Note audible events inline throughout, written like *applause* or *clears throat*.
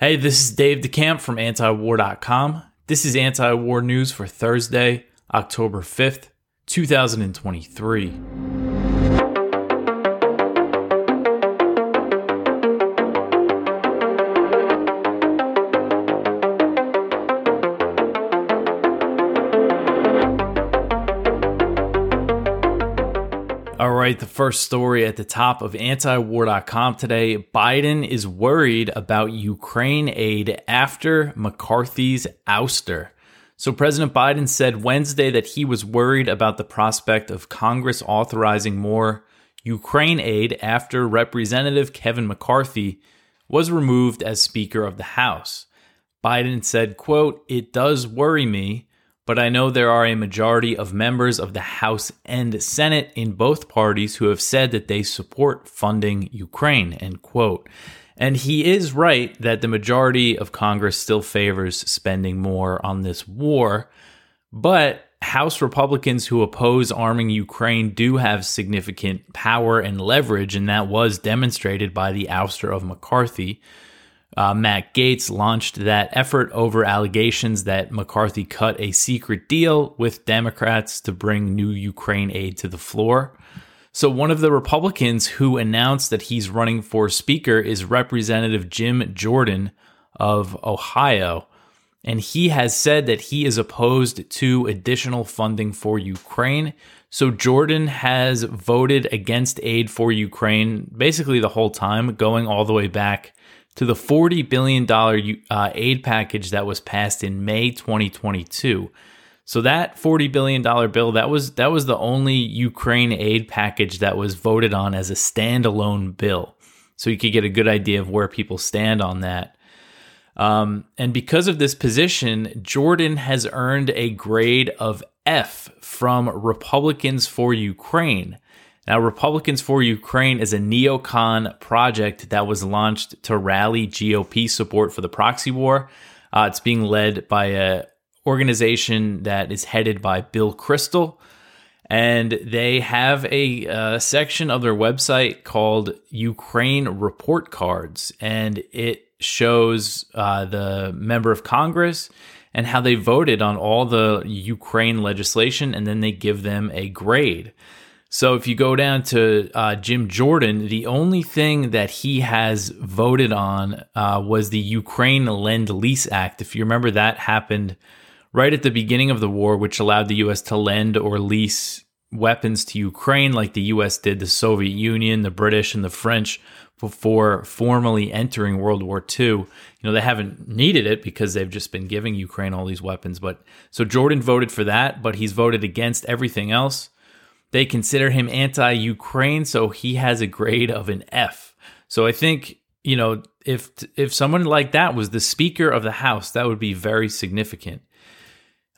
Hey, this is Dave DeCamp from antiwar.com. This is anti war news for Thursday, October 5th, 2023. The first story at the top of antiwar.com today Biden is worried about Ukraine aid after McCarthy's ouster. So, President Biden said Wednesday that he was worried about the prospect of Congress authorizing more Ukraine aid after Representative Kevin McCarthy was removed as Speaker of the House. Biden said, quote, It does worry me but I know there are a majority of members of the House and Senate in both parties who have said that they support funding Ukraine, end quote. And he is right that the majority of Congress still favors spending more on this war, but House Republicans who oppose arming Ukraine do have significant power and leverage, and that was demonstrated by the ouster of McCarthy uh, Matt Gaetz launched that effort over allegations that McCarthy cut a secret deal with Democrats to bring new Ukraine aid to the floor. So, one of the Republicans who announced that he's running for Speaker is Representative Jim Jordan of Ohio. And he has said that he is opposed to additional funding for Ukraine. So, Jordan has voted against aid for Ukraine basically the whole time, going all the way back to the $40 billion uh, aid package that was passed in May 2022. So that $40 billion bill, that was that was the only Ukraine aid package that was voted on as a standalone bill. So you could get a good idea of where people stand on that. Um, and because of this position, Jordan has earned a grade of F from Republicans for Ukraine. Now, Republicans for Ukraine is a neocon project that was launched to rally GOP support for the proxy war. Uh, it's being led by a organization that is headed by Bill Kristol, and they have a, a uh, section of their website called Ukraine Report Cards, and it shows uh, the member of Congress and how they voted on all the Ukraine legislation, and then they give them a grade. So if you go down to uh, Jim Jordan, the only thing that he has voted on uh, was the Ukraine Lend Lease Act. If you remember, that happened right at the beginning of the war, which allowed the U.S. to lend or lease weapons to Ukraine, like the U.S. did the Soviet Union, the British, and the French before formally entering World War II. You know, they haven't needed it because they've just been giving Ukraine all these weapons. But so Jordan voted for that, but he's voted against everything else. They consider him anti Ukraine, so he has a grade of an F. So I think, you know, if if someone like that was the Speaker of the House, that would be very significant.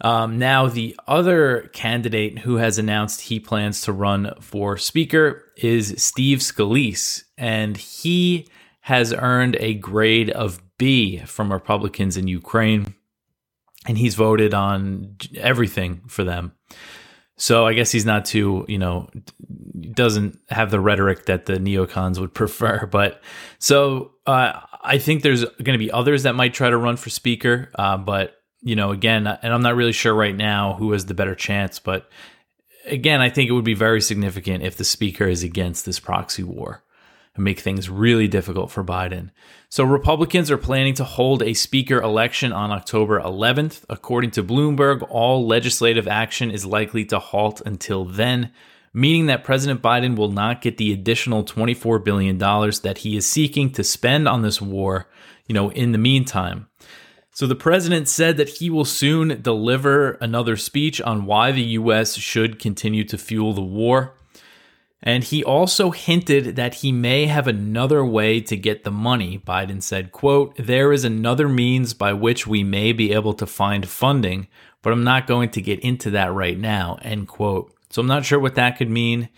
Um, now, the other candidate who has announced he plans to run for Speaker is Steve Scalise, and he has earned a grade of B from Republicans in Ukraine, and he's voted on everything for them. So I guess he's not too, you know, doesn't have the rhetoric that the neocons would *laughs* prefer. But so uh, I think there's going to be others that might try to run for speaker. Uh, but you know, again, and I'm not really sure right now who has the better chance. But again, I think it would be very significant if the speaker is against this proxy war and make things really difficult for Biden. So, Republicans are planning to hold a speaker election on October 11th. According to Bloomberg, all legislative action is likely to halt until then, meaning that President Biden will not get the additional $24 billion that he is seeking to spend on this war, you know, in the meantime. So the president said that he will soon deliver another speech on why the US should continue to fuel the war. And he also hinted that he may have another way to get the money. Biden said, quote, there is another means by which we may be able to find funding, but I'm not going to get into that right now, end quote. So I'm not sure what that could mean.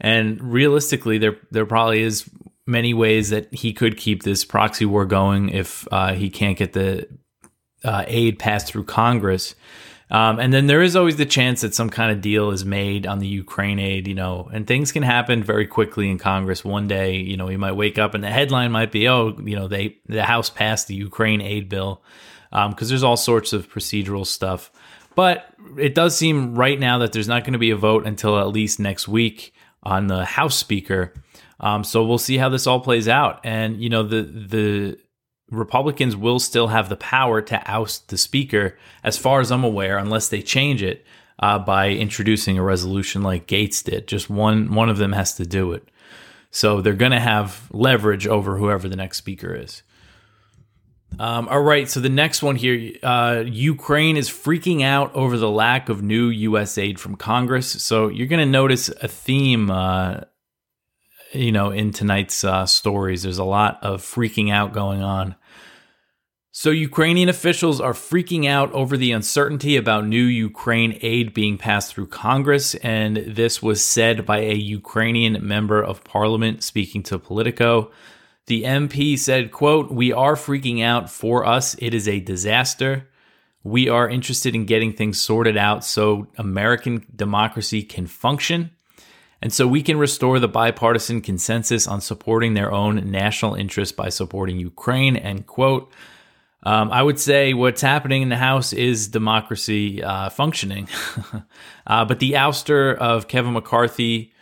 And realistically, there there probably is many ways that he could keep this proxy war going if uh, he can't get the uh, aid passed through Congress. Um, and then there is always the chance that some kind of deal is made on the Ukraine aid, you know, and things can happen very quickly in Congress. One day, you know, you might wake up and the headline might be, oh, you know, they the House passed the Ukraine aid bill because um, there's all sorts of procedural stuff. But it does seem right now that there's not going to be a vote until at least next week on the House Speaker. Um, so we'll see how this all plays out. And you know, the the Republicans will still have the power to oust the speaker, as far as I'm aware, unless they change it uh, by introducing a resolution like Gaetz did. Just one one of them has to do it. So they're going to have leverage over whoever the next speaker is. Um, all right, so the next one here uh, Ukraine is freaking out over the lack of new U.S. aid from Congress. So you're going to notice a theme uh, you know, in tonight's uh, stories. There's a lot of freaking out going on. So, Ukrainian officials are freaking out over the uncertainty about new Ukraine aid being passed through Congress. And this was said by a Ukrainian member of parliament speaking to Politico. The MP said, quote, We are freaking out. For us, it is a disaster. We are interested in getting things sorted out so American democracy can function. And so we can restore the bipartisan consensus on supporting their own national interests by supporting Ukraine. End quote. Um, I would say what's happening in the House is democracy uh, functioning. *laughs* uh, but the ouster of Kevin McCarthy,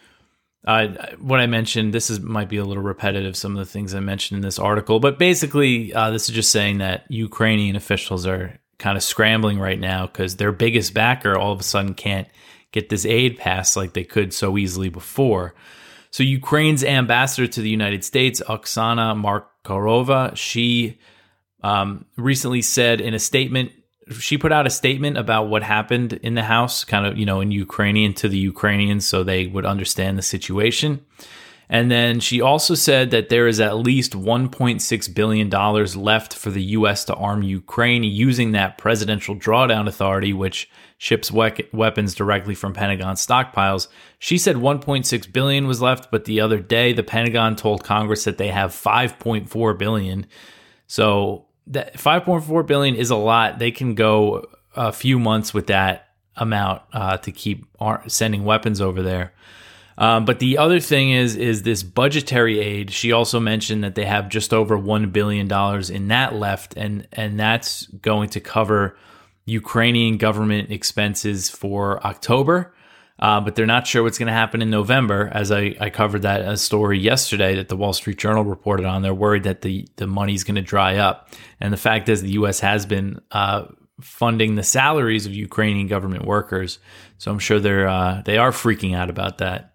uh, what I mentioned, this is might be a little repetitive, some of the things I mentioned in this article, but basically, uh, this is just saying that Ukrainian officials are kind of scrambling right now because their biggest backer all of a sudden can't get this aid passed like they could so easily before. So Ukraine's ambassador to the United States, Oksana Markarova, she um, recently said in a statement, she put out a statement about what happened in the house, kind of, you know, in Ukrainian to the Ukrainians so they would understand the situation. And then she also said that there is at least $1.6 billion left for the U.S. to arm Ukraine using that presidential drawdown authority, which ships we- weapons directly from Pentagon stockpiles. She said 1.6 billion was left, but the other day the Pentagon told Congress that they have 5.4 billion. So that 5.4 billion is a lot. They can go a few months with that amount uh, to keep sending weapons over there. Um, but the other thing is is this budgetary aid. She also mentioned that they have just over one billion dollars in that left, and and that's going to cover Ukrainian government expenses for October. Uh, but they're not sure what's going to happen in November. As I, I covered that a story yesterday that the Wall Street Journal reported on, they're worried that the the money's going to dry up. And the fact is, the U.S. has been uh, funding the salaries of Ukrainian government workers, so I'm sure they're uh, they are freaking out about that.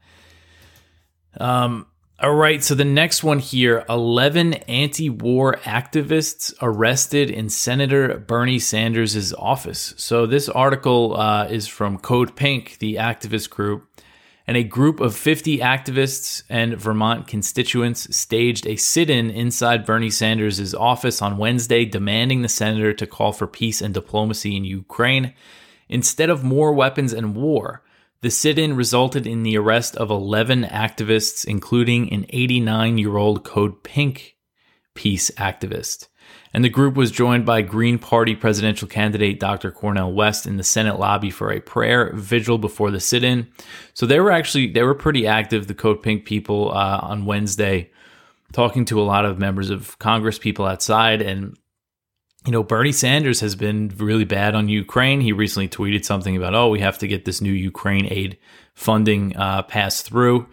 Um, all right, so the next one here 11 anti war activists arrested in Senator Bernie Sanders' office. So this article uh, is from Code Pink, the activist group. And a group of 50 activists and Vermont constituents staged a sit in inside Bernie Sanders' office on Wednesday, demanding the senator to call for peace and diplomacy in Ukraine instead of more weapons and war. The sit in resulted in the arrest of 11 activists, including an 89 year old Code Pink peace activist. And the group was joined by Green Party presidential candidate Dr. Cornel West in the Senate lobby for a prayer vigil before the sit in. So they were actually, they were pretty active, the Code Pink people, uh, on Wednesday, talking to a lot of members of Congress, people outside. And you know, Bernie Sanders has been really bad on Ukraine. He recently tweeted something about, oh, we have to get this new Ukraine aid funding uh, passed through.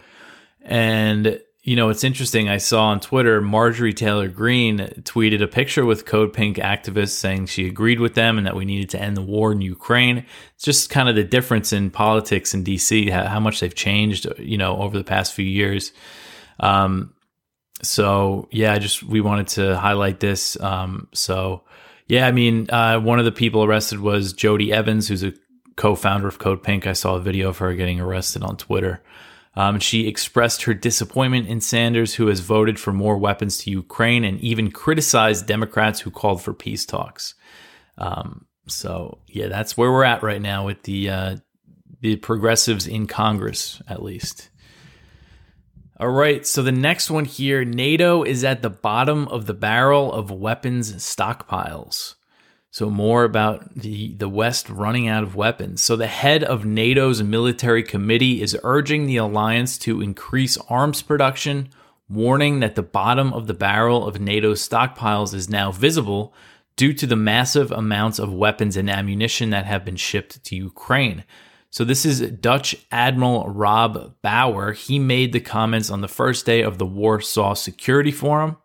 And, you know, it's interesting. I saw on Twitter, Marjorie Taylor Greene tweeted a picture with Code Pink activists saying she agreed with them and that we needed to end the war in Ukraine. It's just kind of the difference in politics in DC, how, much they've changed, you know, over the past few years. Um, so yeah, I just we wanted to highlight this. Um, so yeah, I mean, uh, one of the people arrested was Jodie Evans, who's a co-founder of Code Pink. I saw a video of her getting arrested on Twitter. Um, she expressed her disappointment in Sanders, who has voted for more weapons to Ukraine and even criticized Democrats who called for peace talks. Um, so yeah, that's where we're at right now with the uh, the progressives in Congress, at least. All right, so the next one here NATO is at the bottom of the barrel of weapons stockpiles. So, more about the, the West running out of weapons. So, the head of NATO's military committee is urging the alliance to increase arms production, warning that the bottom of the barrel of NATO's stockpiles is now visible due to the massive amounts of weapons and ammunition that have been shipped to Ukraine. So, this is Dutch Admiral Rob Bauer. He made the comments on the first day of the Warsaw Security Forum.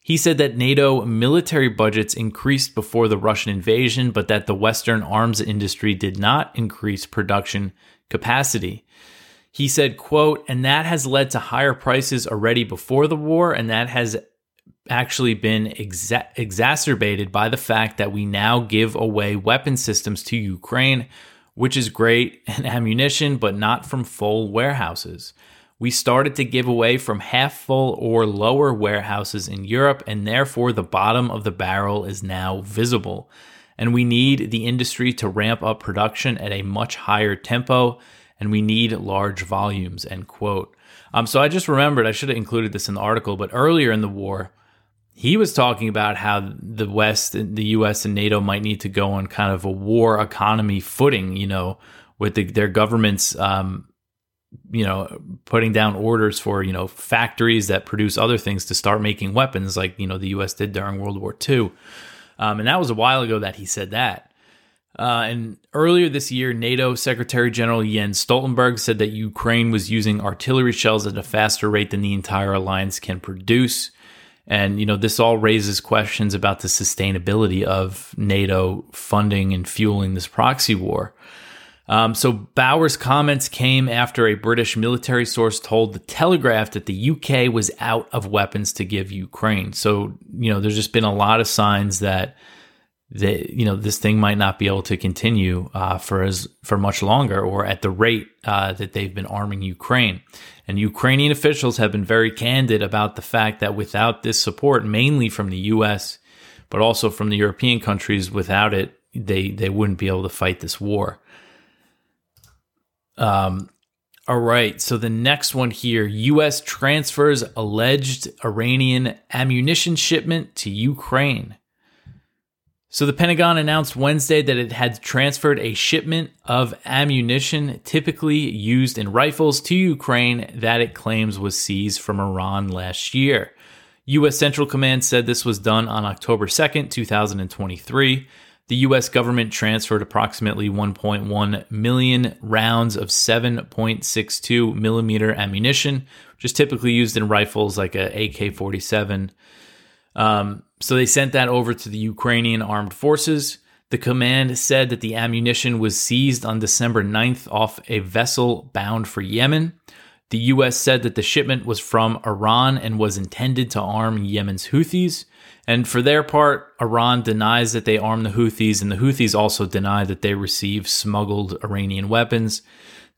He said that NATO military budgets increased before the Russian invasion, but that the Western arms industry did not increase production capacity. He said, quote, and that has led to higher prices already before the war, and that has actually been exa- exacerbated by the fact that we now give away weapon systems to Ukraine, which is great, *laughs* and ammunition, but not from full warehouses we started to give away from half full or lower warehouses in Europe, and therefore the bottom of the barrel is now visible. And we need the industry to ramp up production at a much higher tempo, and we need large volumes. End quote. Um, so I just remembered I should have included this in the article, but earlier in the war, he was talking about how the West, the U.S. and NATO might need to go on kind of a war economy footing, you know, with the, their governments um, you know putting down orders for you know factories that produce other things to start making weapons like you know the US did during World War II um, and that was a while ago that he said that uh, and earlier this year NATO Secretary General Jens Stoltenberg said that Ukraine was using artillery shells at a faster rate than the entire alliance can produce and you know this all raises questions about the sustainability of NATO funding and fueling this proxy war um, so Bauer's comments came after a British military source told the Telegraph that the UK was out of weapons to give Ukraine. So you know, there's just been a lot of signs that that you know this thing might not be able to continue uh, for as for much longer or at the rate uh, that they've been arming Ukraine. And Ukrainian officials have been very candid about the fact that without this support, mainly from the U.S. but also from the European countries, without it, they they wouldn't be able to fight this war. Um, all right. So the next one here U.S. transfers alleged Iranian ammunition shipment to Ukraine. So the Pentagon announced Wednesday that it had transferred a shipment of ammunition typically used in rifles to Ukraine that it claims was seized from Iran last year. U.S. Central Command said this was done on October 2nd, 2023 the US government transferred approximately 1.1 million rounds of 7.62 millimeter ammunition, which is typically used in rifles like a AK 47. Um, so they sent that over to the Ukrainian armed forces. The command said that the ammunition was seized on December 9th off a vessel bound for Yemen. The U.S. said that the shipment was from Iran and was intended to arm Yemen's Houthis. And for their part, Iran denies that they armed the Houthis, and the Houthis also deny that they received smuggled Iranian weapons.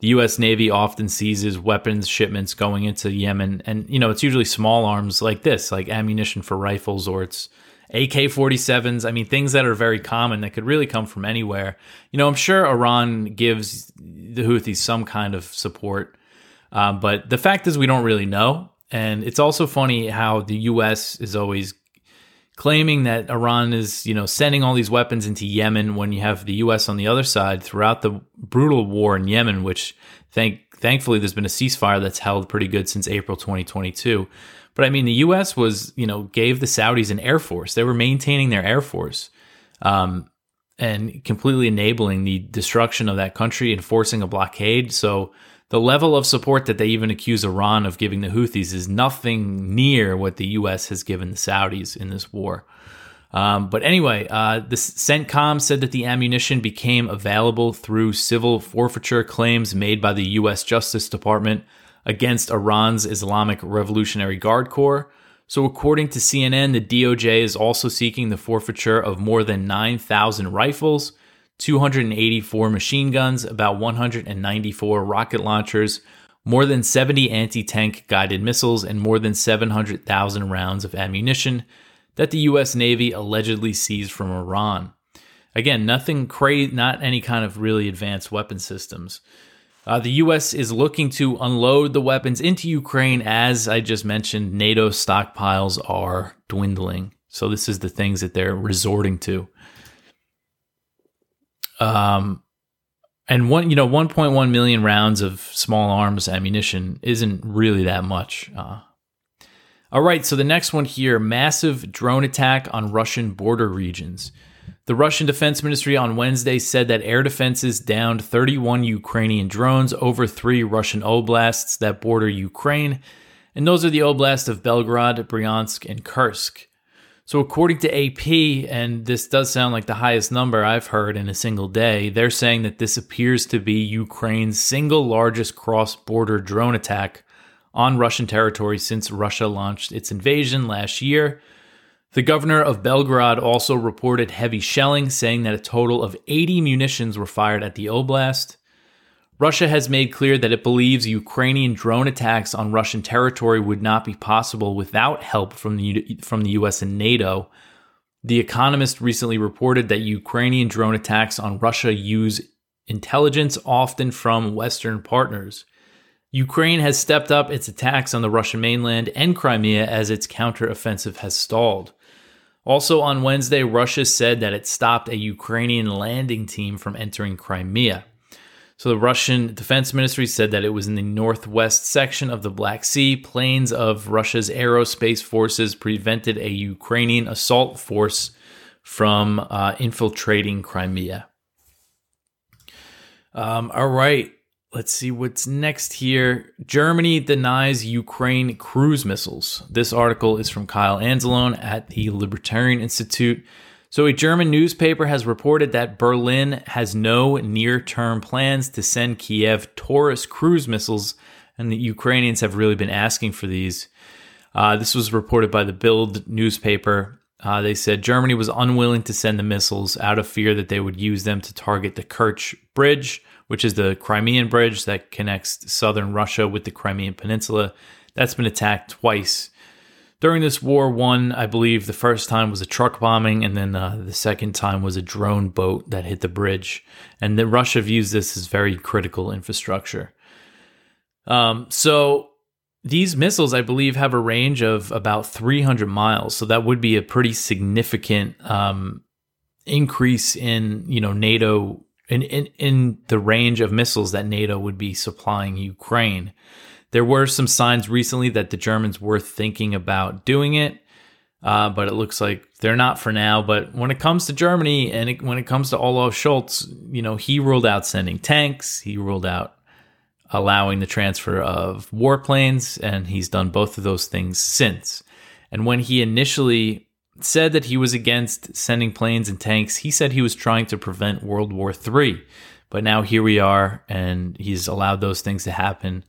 The U.S. Navy often seizes weapons shipments going into Yemen, and you know it's usually small arms like this, like ammunition for rifles, or it's AK-47s. I mean, things that are very common that could really come from anywhere. You know, I'm sure Iran gives the Houthis some kind of support, um, but the fact is we don't really know. And it's also funny how the U.S. is always claiming that Iran is, you know, sending all these weapons into Yemen when you have the US on the other side throughout the brutal war in Yemen, which thank thankfully there's been a ceasefire that's held pretty good since April 2022. But I mean, the U.S. was, you know, gave the Saudis an air force. They were maintaining their air force, um, and completely enabling the destruction of that country, and forcing a blockade. So the level of support that they even accuse Iran of giving the Houthis is nothing near what the U.S. has given the Saudis in this war. Um, but anyway, uh, the CENTCOM said that the ammunition became available through civil forfeiture claims made by the U.S. Justice Department against Iran's Islamic Revolutionary Guard Corps. So, according to CNN, the DOJ is also seeking the forfeiture of more than 9,000 rifles, 284 machine guns, about 194 rocket launchers, more than 70 anti tank guided missiles, and more than 700,000 rounds of ammunition that the U.S. Navy allegedly seized from Iran. Again, nothing crazy, not any kind of really advanced weapon systems. Uh, the U.S. is looking to unload the weapons into Ukraine. As I just mentioned, NATO stockpiles are dwindling. So, this is the things that they're resorting to. Um, and one, you know, 1.1 million rounds of small arms ammunition isn't really that much. Uh, all right, so the next one here massive drone attack on Russian border regions. The Russian Defense Ministry on Wednesday said that air defenses downed 31 Ukrainian drones over three Russian oblasts that border Ukraine, and those are the oblasts of Belgorod, Bryansk, and Kursk. So, according to AP, and this does sound like the highest number I've heard in a single day, they're saying that this appears to be Ukraine's single largest cross border drone attack on Russian territory since Russia launched its invasion last year. The governor of Belgorod also reported heavy shelling, saying that a total of 80 munitions were fired at the oblast. Russia has made clear that it believes Ukrainian drone attacks on Russian territory would not be possible without help from the, from the US and NATO. The Economist recently reported that Ukrainian drone attacks on Russia use intelligence often from Western partners. Ukraine has stepped up its attacks on the Russian mainland and Crimea as its counteroffensive has stalled. Also on Wednesday, Russia said that it stopped a Ukrainian landing team from entering Crimea. So the Russian Defense Ministry said that it was in the northwest section of the Black Sea. Planes of Russia's aerospace forces prevented a Ukrainian assault force from uh, infiltrating Crimea. Um, all right. Let's see what's next here. Germany denies Ukraine cruise missiles. This article is from Kyle Anzalone at the Libertarian Institute. So, a German newspaper has reported that Berlin has no near term plans to send Kiev Taurus cruise missiles, and the Ukrainians have really been asking for these. Uh, this was reported by the Bild newspaper. Uh, they said Germany was unwilling to send the missiles out of fear that they would use them to target the Kerch Bridge which is the Crimean bridge that connects southern Russia with the Crimean Peninsula. That's been attacked twice. During this war, one, I believe the first time was a truck bombing, and then uh, the second time was a drone boat that hit the bridge. And Russia views this as very critical infrastructure. Um, so these missiles, I believe, have a range of about 300 miles. So that would be a pretty significant um, increase in, you know, NATO in, in, in the range of missiles that NATO would be supplying Ukraine. There were some signs recently that the Germans were thinking about doing it, uh, but it looks like they're not for now. But when it comes to Germany and it, when it comes to Olaf Scholz, you know, he ruled out sending tanks, he ruled out allowing the transfer of warplanes, and he's done both of those things since. And when he initially said that he was against sending planes and tanks. He said he was trying to prevent World War III. But now here we are, and he's allowed those things to happen.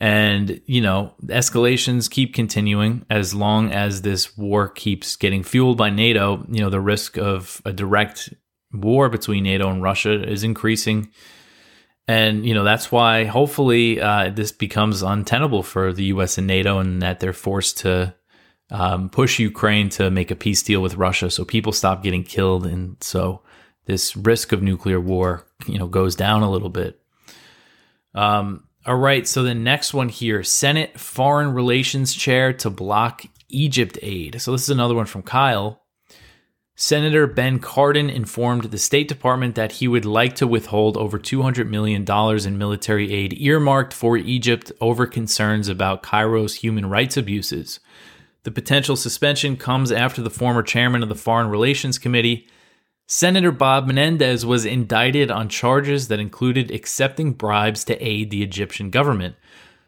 And, you know, escalations keep continuing as long as this war keeps getting fueled by NATO. You know, the risk of a direct war between NATO and Russia is increasing. And, you know, that's why hopefully uh, this becomes untenable for the US and NATO and that they're forced to um, push Ukraine to make a peace deal with Russia so people stop getting killed. And so this risk of nuclear war, you know, goes down a little bit. Um, all right. So the next one here Senate Foreign Relations Chair to block Egypt aid. So this is another one from Kyle. Senator Ben Cardin informed the State Department that he would like to withhold over $200 million in military aid earmarked for Egypt over concerns about Cairo's human rights abuses. The potential suspension comes after the former chairman of the Foreign Relations Committee, Senator Bob Menendez, was indicted on charges that included accepting bribes to aid the Egyptian government.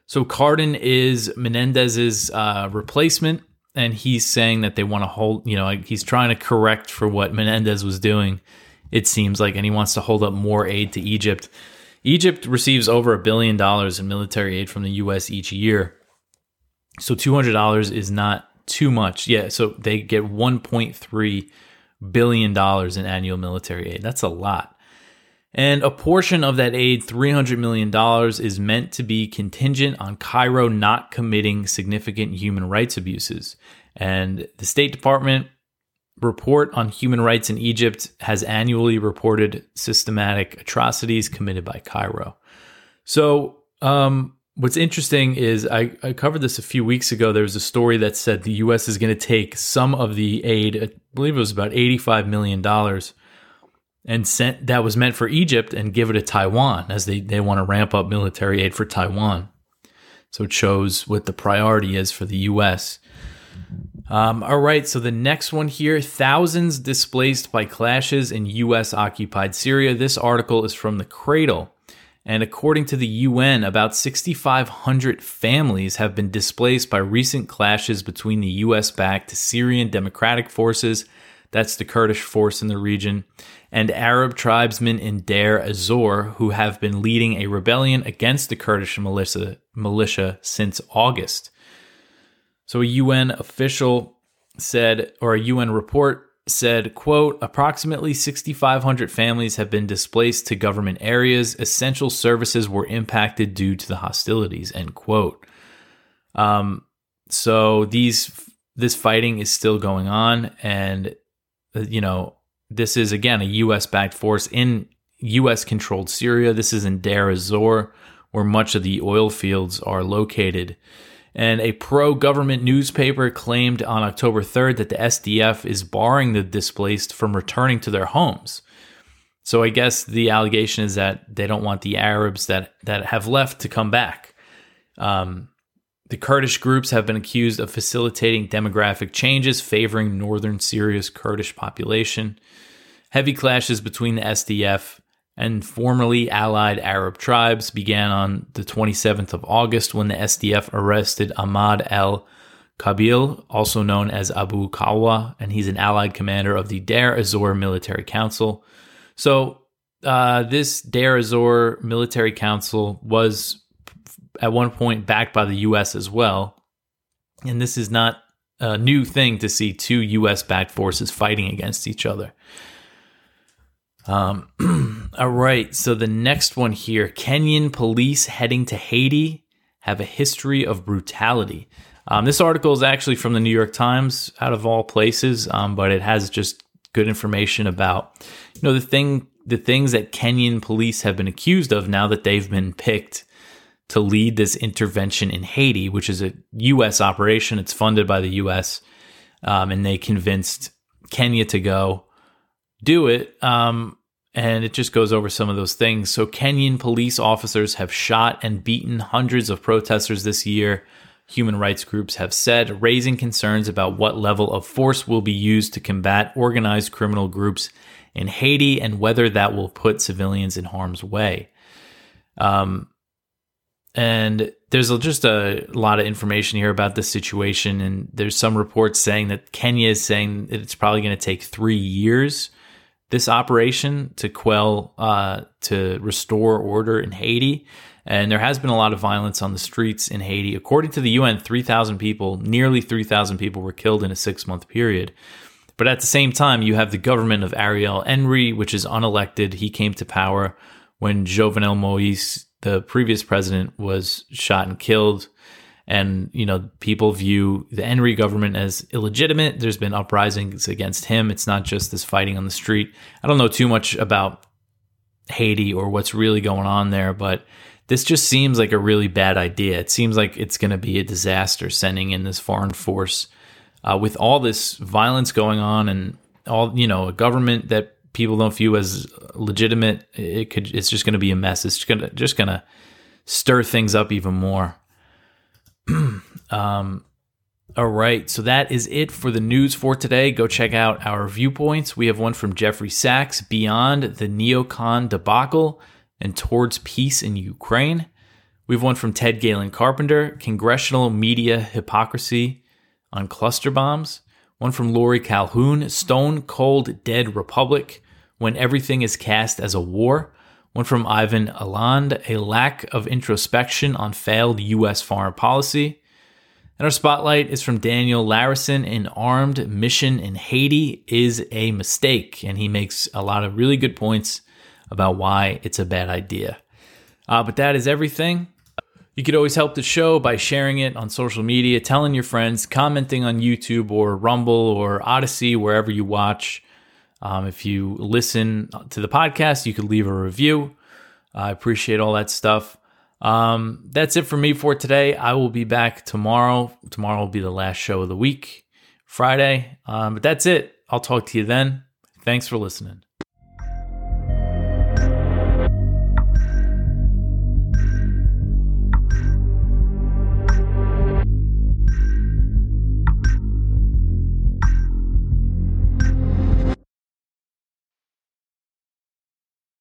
So Cardin is Menendez's uh, replacement, and he's saying that they want to hold, you know, he's trying to correct for what Menendez was doing, it seems like, and he wants to hold up more aid to Egypt. Egypt receives over a billion dollars in military aid from the U.S. each year. So $200 is not too much. Yeah, so they get 1.3 billion dollars in annual military aid. That's a lot. And a portion of that aid, $300 million, is meant to be contingent on Cairo not committing significant human rights abuses. And the State Department report on human rights in Egypt has annually reported systematic atrocities committed by Cairo. So, um, what's interesting is I, I, covered this a few weeks ago. There was a story that said the U.S. is going to take some of the aid, I believe it was about $85 million, and sent that was meant for Egypt and give it to Taiwan as they, they want to ramp up military aid for Taiwan. So it shows what the priority is for the US. Um, all right, so the next one here thousands displaced by clashes in US occupied Syria. This article is from the Cradle. And according to the UN, about 6,500 families have been displaced by recent clashes between the US backed Syrian Democratic Forces, that's the Kurdish force in the region, and Arab tribesmen in Deir ez-Zor who have been leading a rebellion against the Kurdish militia, militia since August. So a UN official said, or a UN report said, quote, approximately 6,500 families have been displaced to government areas. Essential services were impacted due to the hostilities, end quote. Um, so these, this fighting is still going on. And, uh, you know, this is again a U.S. backed force in U.S. controlled Syria. This is in Deir ez-Zor, where much of the oil fields are located. And a pro government newspaper claimed on October 3rd that the SDF is barring the displaced from returning to their homes. So I guess the allegation is that they don't want the Arabs that, that have left to come back. Um, the Kurdish groups have been accused of facilitating demographic changes favoring northern Syria's Kurdish population. Heavy clashes between the SDF and formerly allied Arab tribes began on the 27th of August when the SDF arrested Ahmad el Kabil, also known as Abu Kawa, and he's an allied commander of the Deir ez-Zor Military Council. So, uh, this Deir ez-Zor Military Council was at one point backed by the U.S. as well. And this is not a new thing to see two U.S. backed forces fighting against each other. Um, *clears throat* all right. So the next one here Kenyan police heading to Haiti have a history of brutality. Um, this article is actually from the New York Times, out of all places, um, but it has just good information about you know the thing the things that Kenyan police have been accused of now that they've been picked to lead this intervention in Haiti, which is a U.S. operation. It's funded by the U.S. Um, and they convinced Kenya to go do it. Um, and it just goes over some of those things. So, Kenyan police officers have shot and beaten hundreds of protesters this year, human rights groups have said, raising concerns about what level of force will be used to combat organized criminal groups in Haiti and whether that will put civilians in harm's way. Um, and there's just a lot of information here about this situation. And there's some reports saying that Kenya is saying that it's probably going to take three years, this operation, to quell, uh, to restore order in Haiti. And there has been a lot of violence on the streets in Haiti. According to the UN, 3,000 people, nearly 3,000 people were killed in a six month period. But at the same time, you have the government of Ariel Henry, which is unelected. He came to power when Jovenel Moise the previous president was shot and killed and you know people view the Henry government as illegitimate. There's been uprisings against him. It's not just this fighting on the street. I don't know too much about Haiti or what's really going on there, but this just seems like a really bad idea. It seems like it's going to be a disaster sending in this foreign force uh, with all this violence going on and all you know a government that people don't view as legitimate, it could it's just going to be a mess. It's to just going to stir things up even more. *clears throat* um, all right, so that is it for the news for today. Go check out our viewpoints. We have one from Jeffrey Sachs, Beyond the Neocon Debacle and Towards Peace in Ukraine. We have one from Ted Galen Carpenter, Congressional Media Hypocrisy on Cluster Bombs. One from Laurie Calhoun, Stone Cold Dead Republic, When Everything is Cast as a War. One from Ivan Eland, A Lack of Introspection on Failed U.S. Foreign Policy. And our spotlight is from Daniel Larison, An Armed Mission in Haiti is a Mistake. And he makes a lot of really good points about why it's a bad idea. Uh, but that is everything. You could always help the show by sharing it on social media, telling your friends, commenting on YouTube or Rumble or Odysee, wherever you watch. Um, if you listen to the podcast, you could leave a review. I appreciate all that stuff. Um, that's it for me for today. I will be back tomorrow. Tomorrow will be the last show of the week, Friday. Um, but that's it. I'll talk to you then. Thanks for listening.